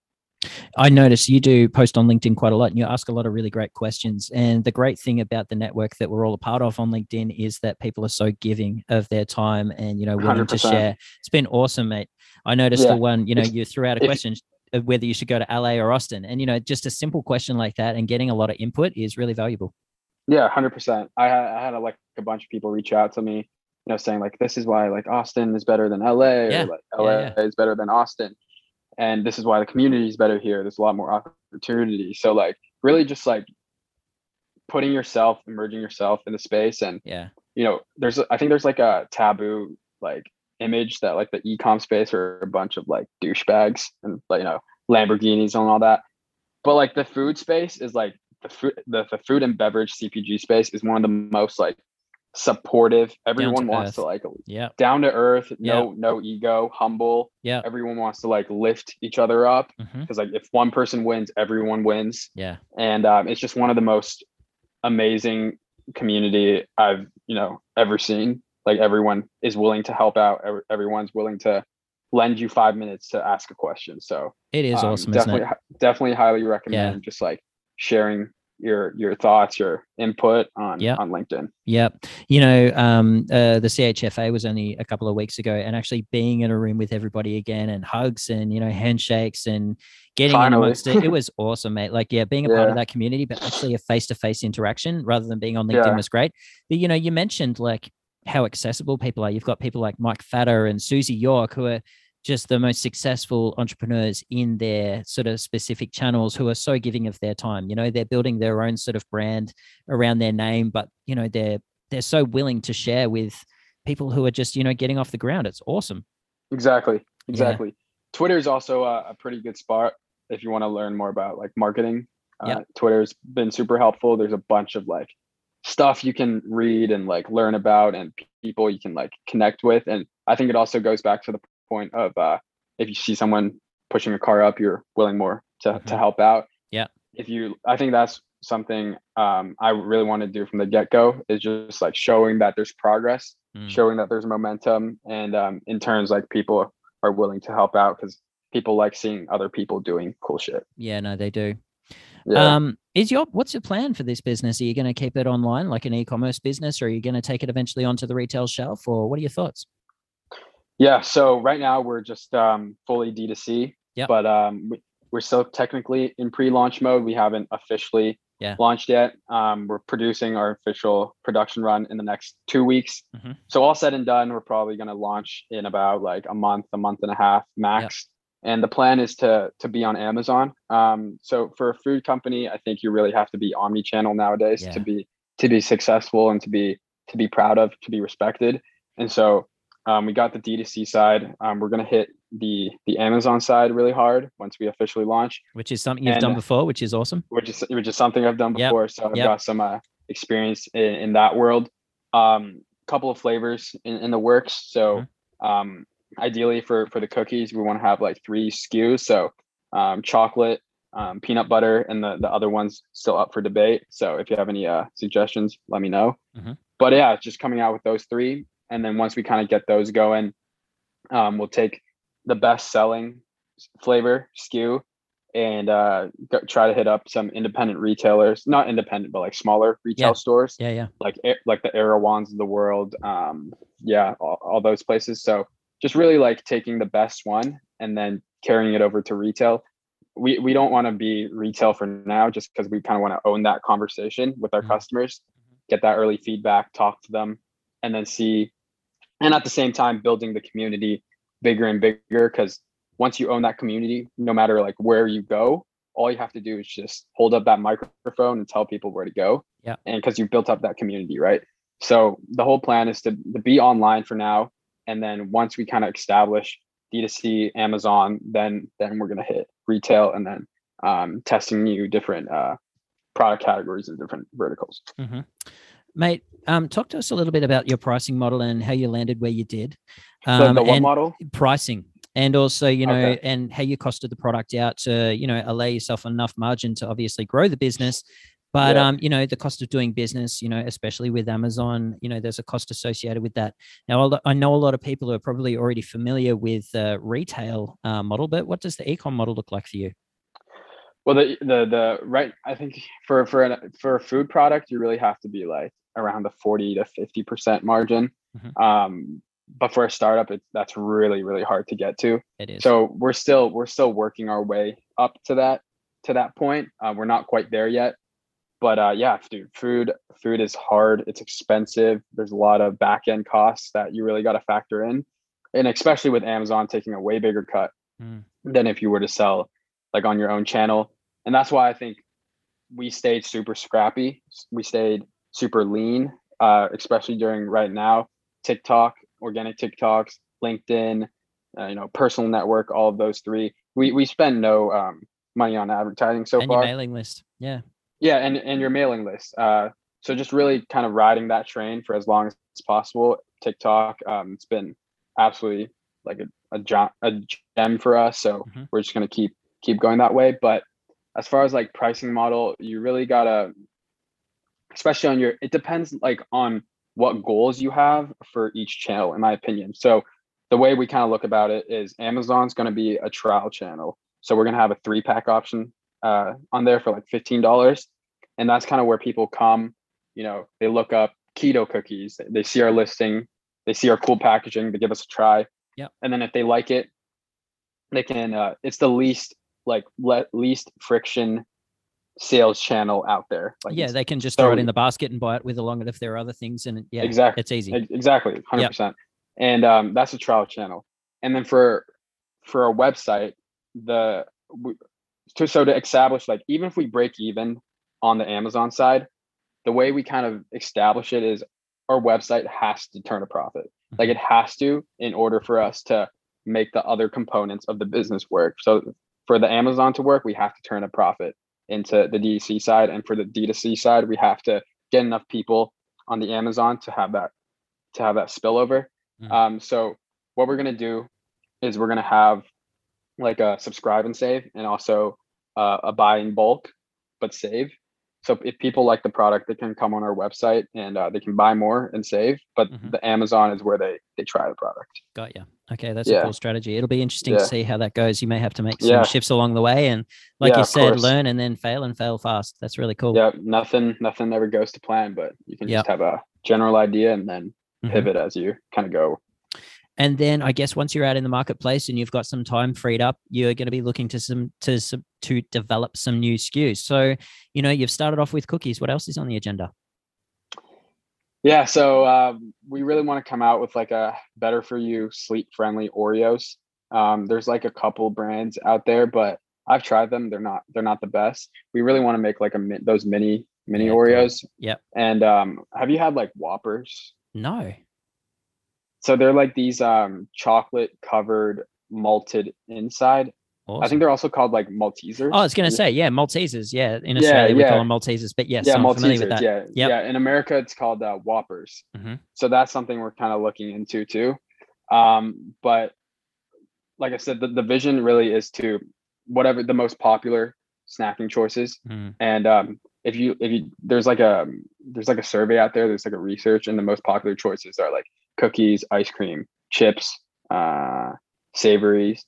I notice you do post on LinkedIn quite a lot and you ask a lot of really great questions. And the great thing about the network that we're all a part of on LinkedIn is that people are so giving of their time and, you know, willing to 100%. share. It's been awesome, mate. I noticed Yeah. the one, you know, you threw out a question of whether you should go to LA or Austin. And, you know, just a simple question like that and getting a lot of input is really valuable. yeah 100% i had, I had a, like a bunch of people reach out to me you know saying like this is why like austin is better than la Yeah. or like la Yeah, is better than austin and this is why the community is better here. There's a lot more opportunity. So like really just like putting yourself immersing yourself in the space and Yeah. you know there's i think there's like a taboo like image that like the e-com space are a bunch of like douchebags and like you know lamborghinis and all that. But like the food space is like the food the, the food and beverage cpg space is one of the most like supportive. Everyone to wants earth. to like Yeah. down to earth, no no ego, humble. Yeah. Everyone wants to like lift each other up because like if one person wins, everyone wins, Yeah. and um, it's just one of the most amazing community I've you know ever seen. Like everyone is willing to help out. Everyone's willing to lend you five minutes to ask a question. So It is um, awesome, definitely it? definitely highly recommend just like sharing your your thoughts, your input on Yeah. on LinkedIn. Yep. You know, um, uh, the CHFA was only a couple of weeks ago, and actually being in a room with everybody again, and hugs, and you know, handshakes, and getting Finally. amongst it, it was awesome, mate. Like, yeah, being a part of that community, but actually a face-to-face interaction rather than being on LinkedIn Yeah. was great. But you know, you mentioned like how accessible people are. You've got people like Mike Fata and Suzie Yorke who are just the most successful entrepreneurs in their sort of specific channels who are so giving of their time. You know, they're building their own sort of brand around their name, but you know, they're they're so willing to share with people who are just, you know, getting off the ground. It's awesome. Exactly. Exactly. Twitter is also a, a pretty good spot if you want to learn more about like marketing. Uh, Yeah. Twitter's been super helpful. There's a bunch of like stuff you can read and like learn about and people you can like connect with. And I think it also goes back to the point of uh, if you see someone pushing a car up, you're willing more to, to Mhm. help out. Yeah. If you, I think that's something um, I really want to do from the get go is just like showing that there's progress Mm. showing that there's momentum and um, in turns like people are willing to help out because people like seeing other people doing cool shit Yeah, no, they do. yeah Um, is your what's your plan for this business? Are you going to keep it online like an e-commerce business, or are you going to take it eventually onto the retail shelf, or what are your thoughts? Yeah so right now we're just um, fully d2c Yep. but um, we, we're still technically in pre-launch mode we haven't officially Yeah. launched yet um, we're producing our official production run in the next two weeks Mhm. so all said and done we're probably going to launch in about like a month a month and a half max and the plan is to to be on amazon um, so for a food company i think you really have to be omni-channel nowadays Yeah. to be to be successful and to be to be proud of to be respected and so um, we got the d2c side um, we're going to hit the the amazon side really hard once we officially launch Which is something you've And- done before, which is awesome. which is which is something I've done Yep, before. So I've yep. got some uh, experience in, in that world. Um, couple of flavors in, in the works. So Mm-hmm. um, ideally for for the cookies, we want to have like three SKUs. So um, chocolate, um, peanut butter, and the the other ones still up for debate. So if you have any uh, suggestions, let me know. Mhm. But yeah, just coming out with those three, and then once we kind of get those going, um, we'll take the best selling flavor SKU and uh, go, try to hit up some independent retailers, not independent, but like smaller retail Yeah. stores, Yeah, yeah. like like the Erewhons of the world, um, yeah, all, all those places. So just really like taking the best one and then carrying it over to retail. We we don't want to be retail for now, just because we kind of want to own that conversation with our Mhm. customers, get that early feedback, talk to them, and then see, and at the same time building the community bigger and bigger because once you own that community no matter like where you go all you have to do is just hold up that microphone and tell people where to go. Yeah. and because you've built up that community right? So the whole plan is to, to be online for now and then once we kind of establish d2c amazon then then we're going to hit retail and then um, testing new different uh, product categories and different verticals. Hmm Mate, um, talk to us a little bit about your pricing model and how you landed where you did. Um, the what and model pricing, and also you know, Okay. and how you costed the product out to you know allow yourself enough margin to obviously grow the business. But Yeah. um, you know, the cost of doing business, you know, especially with Amazon, you know, there's a cost associated with that. Now, I know a lot of people are probably already familiar with the retail uh, model, but what does the ecom model look like for you? Well, the the the right. I think for for an, for a food product, you really have to be like around the forty to fifty percent margin. Mhm. Um, but for a startup, it's that's really really hard to get to. It is. So we're still we're still working our way up to that to that point. Uh, we're not quite there yet, but uh, yeah, dude, food food is hard. It's expensive. There's a lot of back end costs that you really got to factor in, and especially with Amazon taking a way bigger cut Mm. than if you were to sell like on your own channel. And that's why I think we stayed super scrappy. We stayed super lean, uh, especially during right now TikTok, organic TikToks, LinkedIn, uh, you know, personal network, all of those three. We we spend no um, money on advertising so and your far. mailing list. Yeah. Yeah, and and your mailing list. Uh, so just really kind of riding that train for as long as possible. TikTok, um, it's been absolutely like a, a, a gem for us. So Mhm. we're just gonna keep keep going that way. But as far as like pricing model, you really gotta, especially on your, it depends like on what goals you have for each channel, in my opinion. So the way we kind of look about it is Amazon's gonna be a trial channel. So we're gonna have a three pack option uh, on there for like fifteen dollars, and that's kind of where people come. You know, they look up keto cookies, they see our listing, they see our cool packaging, they give us a try. yeah And then if they like it, they can. Uh, it's the least like le- least friction sales channel out there. Like yeah, they can just throw it in the basket and buy it with along it if there are other things and yeah, exactly, it's easy. Exactly, hundred percent. And um, that's a trial channel. And then for for a website, the to so to establish like even if we break even on the Amazon side, the way we kind of establish it is our website has to turn a profit. Like it has to in order for us to make the other components of the business work. So for the Amazon to work, we have to turn a profit into the DTC side, and for the D2C side, we have to get enough people on the Amazon to have that to have that spillover. Mhm. Um, so what we're gonna do is we're gonna have like a subscribe and save, and also uh, a buy in bulk but save. So if people like the product, they can come on our website and uh, they can buy more and save. But Mhm. the Amazon is where they they try the product. Got you. Okay, that's Yeah. a cool strategy. It'll be interesting Yeah. to see how that goes. You may have to make some Yeah. shifts along the way, and like you said, learn and then fail and fail fast. That's really cool. Yeah, nothing nothing ever goes to plan, but you can just have a general idea and then Mhm. pivot as you kind of go. And then I guess once you're out in the marketplace and you've got some time freed up, you're going to be looking to some to some to develop some new SKUs. So, you know, you've started off with cookies. What else is on the agenda? Yeah, so um, we really want to come out with like a better for you, sleep friendly Oreos. Um, there's like a couple brands out there, but I've tried them. They're not they're not the best. We really want to make like a those mini mini Yeah. Oreos. Yep. And um, have you had like Whoppers? No. So they're like these um chocolate covered malted inside. Awesome. I think they're also called like Maltesers. Oh, I was going to say, yeah, Maltesers. Yeah, in Yeah, Australia we call them Maltesers, but yes, yeah, I'm familiar with that. Yeah, Yep. yeah. In America, it's called uh, Whoppers. Mhm. So that's something we're kind of looking into too. Um, but like I said, the, the vision really is to whatever the most popular snacking choices. Mm. And um, if you if you there's like a there's like a survey out there, there's like a research, and the most popular choices are like cookies, ice cream, chips, uh, savories,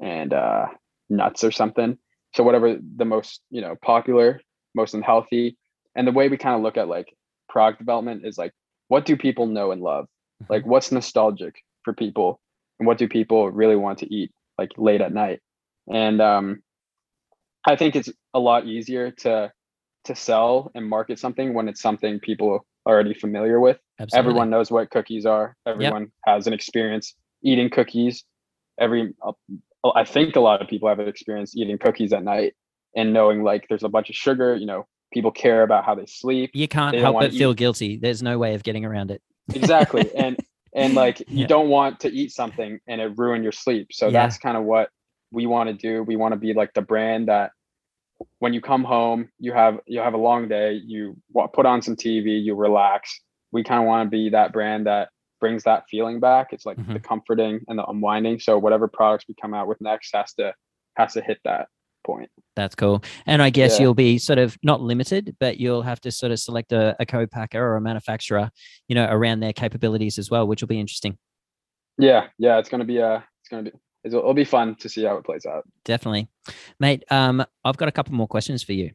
and uh, nuts or something. So whatever the most you know popular, most unhealthy, and the way we kind of look at like product development is like what do people know and love? Like what's nostalgic for people, and what do people really want to eat like late at night? And um, I think it's a lot easier to to sell and market something when it's something people already familiar with. Absolutely. Everyone knows what cookies are. Everyone has an experience eating cookies. Every uh, I think a lot of people have an experience eating cookies at night and knowing like there's a bunch of sugar. You know, people care about how they sleep. You can't help but feel guilty. There's no way of getting around it. exactly and and like you Yeah. don't want to eat something and it ruin your sleep so Yeah. that's kind of what we want to do we want to be like the brand that when you come home you have you have a long day you put on some tv you relax. We kind of want to be that brand that brings that feeling back. It's like the mm-hmm. comforting and the unwinding. So whatever products we come out with next has to has to hit that point. That's cool. And I guess Yeah. you'll be sort of not limited, but you'll have to sort of select a, a co-packer or a manufacturer, you know, around their capabilities as well, which will be interesting. yeah. Yeah. It's gonna be a it's gonna be it'll, it'll be fun to see how it plays out Definitely. Mate, um, I've got a couple more questions for you.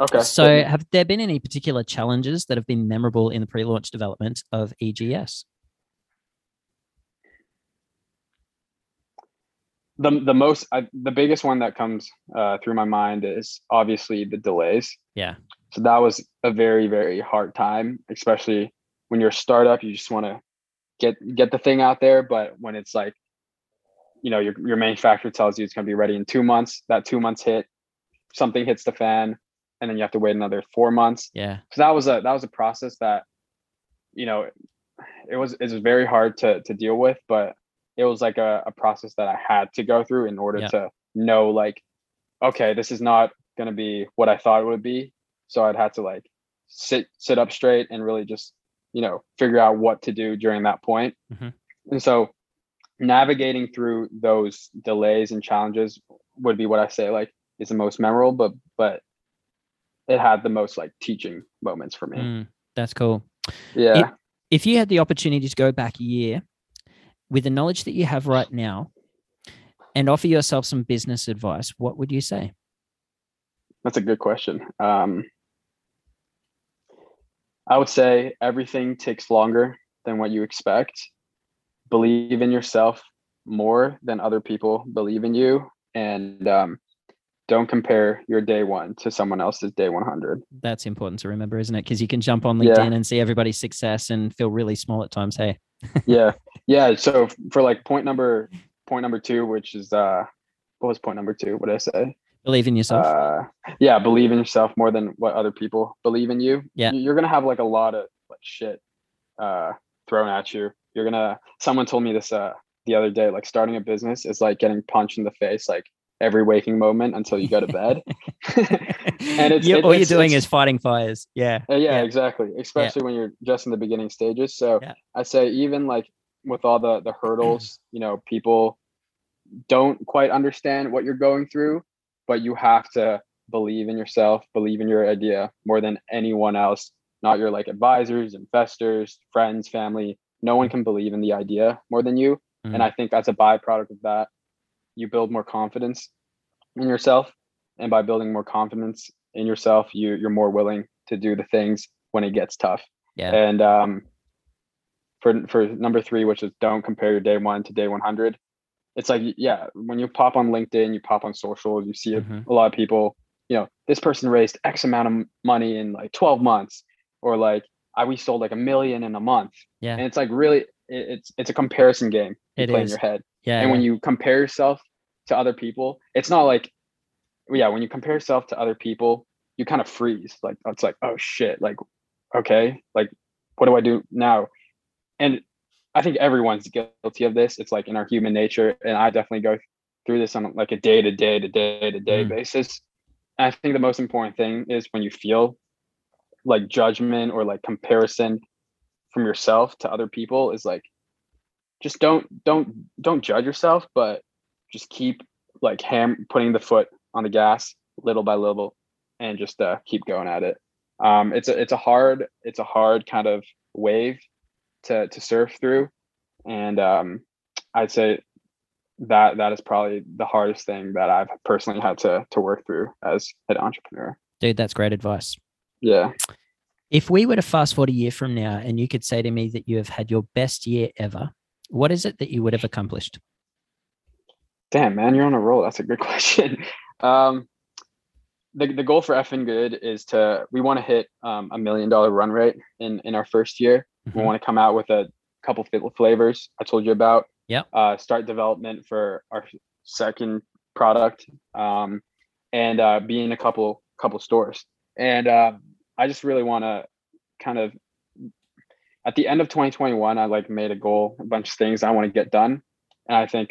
okay So have there been any particular challenges that have been memorable in the pre-launch development of EGS? the the most I, the biggest one that comes uh, through my mind is obviously the delays. Yeah. So that was a very very hard time, especially when you're a startup. You just want to get get the thing out there, but when it's like, you know, your your manufacturer tells you it's going to be ready in two months. That two months hit, something hits the fan, and then you have to wait another four months. Yeah. So that was a that was a process that, you know, it was it was very hard to to deal with, but it was like a, a process that I had to go through in order Yeah. to know like, okay, this is not gonna be what I thought it would be. So I'd had to like sit sit up straight and really just you know figure out what to do during that point. Mhm. And so navigating through those delays and challenges would be what I say like is the most memorable, but but it had the most like teaching moments for me. Mm, that's cool. Yeah. If you had the opportunity to go back a year with the knowledge that you have right now and offer yourself some business advice, what would you say? That's a good question. Um, I would say everything takes longer than what you expect. Believe in yourself more than other people believe in you, and um, don't compare your day one to someone else's day 100. That's important to remember, isn't it? Because you can jump on Yeah. LinkedIn and see everybody's success and feel really small at times. Hey, yeah, yeah. So for like point number point number two, which is uh, what was point number two? What did I say? believe in yourself. uh yeah believe in yourself more than what other people believe in you Yeah. You- you're gonna have like a lot of like shit uh thrown at you you're gonna someone told me this uh the other day like starting a business is like getting punched in the face like every waking moment until you go to bed and it's- it- all you're doing it's- is fighting fires. Yeah. Uh, yeah, Yeah. exactly. Especially when you're just in the beginning stages. So Yeah. I say even like with all the the hurdles, you know, people don't quite understand what you're going through, but you have to believe in yourself, believe in your idea more than anyone else, not your like advisors, investors, friends, family. No one can believe in the idea more than you. Mm. And I think as a byproduct of that, you build more confidence in yourself. And by building more confidence in yourself, you you're more willing to do the things when it gets tough. Yeah. And um, for for number three, which is don't compare your day one to day 100. It's like yeah, when you pop on LinkedIn, you pop on social, you see a- Mhm. a lot of people. You know, this person raised X amount of money in like 12 months, or like I we sold like a million in a month. Yeah. And it's like really, it, it's it's a comparison game you It play in your head. Yeah. and when you compare yourself to other people it's not like yeah when you compare yourself to other people you kind of freeze. Like it's like oh shit. Like okay. Like what do i do now? And i think everyone's guilty of this. It's like in our human nature. And i definitely go through this on like a day to day to day to day Mm. basis. And i think the most important thing is when you feel like judgment or like comparison from yourself to other people is like just don't don't don't judge yourself but just keep like ham putting the foot on the gas little by little and just uh, keep going at it. Um it's a it's a hard it's a hard kind of wave to to surf through. And um i'd say that that is probably the hardest thing that i've personally had to to work through as an entrepreneur. Dude, that's great advice. Yeah If we were to fast forward a year from now and you could say to me that you have had your best year ever, what is it that you would have accomplished? Damn, man, you're on a roll. That's a good question. Um, the, the goal for effing good is to we want to hit um, a million dollar run rate in in our first year. We Mhm. want to come out with a couple flavors I told you about. Yep. Uh, start development for our second product, um, and uh, be in a couple couple stores. And um, I just really want to kind of at the end of 2021, I like made a goal, a bunch of things I want to get done, and I think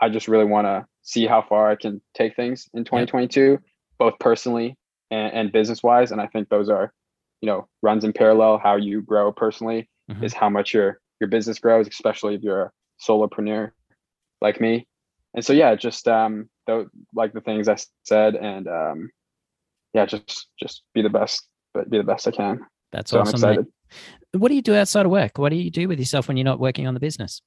I just really want to see how far I can take things in 2022, both personally and, and business wise. And I think those are, you know, runs in parallel. How you grow personally Mhm. is how much your your business grows, especially if you're a solopreneur like me. And so yeah, just um, though, like the things I said, and um, yeah, just just be the best, but be the best I can. That's So awesome. I'm mate. excited. What do you do outside of work? What do you do with yourself when you're not working on the business?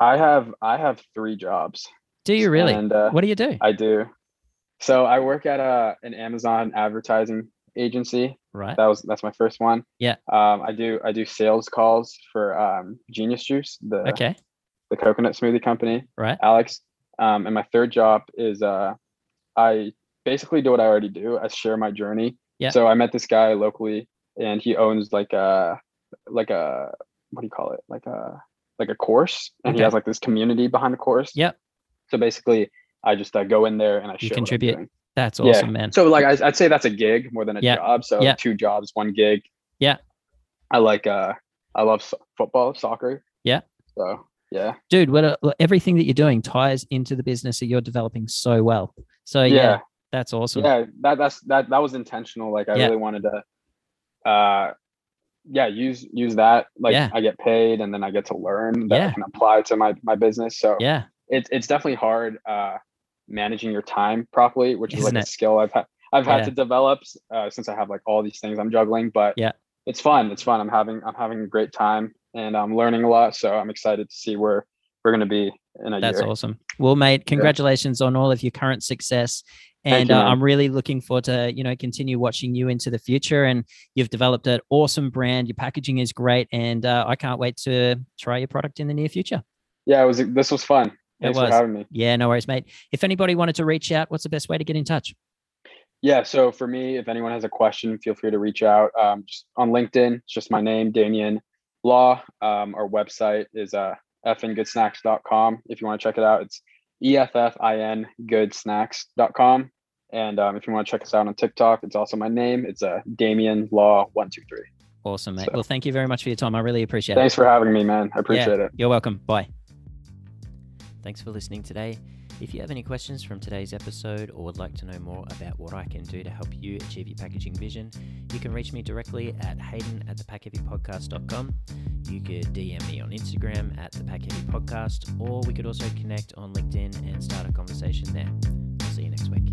I have I have three jobs. Do you really? And uh, what do you do? I do. So I work at a an Amazon advertising agency. right. That was that's my first one. Yeah. Um, I do I do sales calls for um, Genius Juice, the Okay. the coconut smoothie company. Right. Alex. Um, and my third job is uh, I basically do what I already do. I share my journey. Yeah. So I met this guy locally, and he owns like a like a what do you call it? Like a like a course, and he has like this community behind the course. Yep. So basically, I just uh, go in there and I You share what I'm contribute. That's Yeah. awesome, man. So like I, I'd say that's a gig more than a Yeah. job. So Yeah. two jobs, one gig. Yeah. I like uh I love so- football, soccer. Yeah. So yeah. Dude, what everything that you're doing ties into the business that you're developing so well. So yeah, yeah. That's awesome. Yeah. That that's that that was intentional. Like I Yeah. really wanted to uh, yeah, use use that. Like Yeah. I get paid, and then I get to learn that Yeah. I can apply to my my business. So Yeah. it's it's definitely hard uh, managing your time properly, which is Isn't like it? a skill I've had I've had to develop uh, since I have like all these things I'm juggling. But Yeah. it's fun. It's fun. I'm having I'm having a great time, and I'm learning a lot. So I'm excited to see where we're gonna be That's year. awesome. Well, mate, congratulations on all of your current success. And you, uh. I'm really looking forward to, you know, continue watching you into the future. And you've developed an awesome brand. Your packaging is great. And uh, I can't wait to try your product in the near future. Yeah, it was. This was fun. Thanks was. for having me. Yeah, no worries, mate. If anybody wanted to reach out, what's the best way to get in touch? Yeah. So for me, if anyone has a question, feel free to reach out. Um, just on LinkedIn, it's just my name, Damien Law. Um, our website is uh, effingoodsnacks.com. If you want to check it out, it's E-F-F-I-N goodsnacks.com. And um, if you want to check us out on TikTok, it's also my name. It's uh, Damien Law one two three. Awesome, mate. So- Well, thank you very much for your time. I really appreciate Thanks it. Thanks for having me, man. I appreciate it. You're welcome. Bye. Thanks for listening today. If you have any questions from today's episode or would like to know more about what I can do to help you achieve your packaging vision, you can reach me directly at hayden at thepackheavypodcast.com. You could DM me on Instagram at the Pack Podcast, or we could also connect on LinkedIn and start a conversation there. I'll see you next week.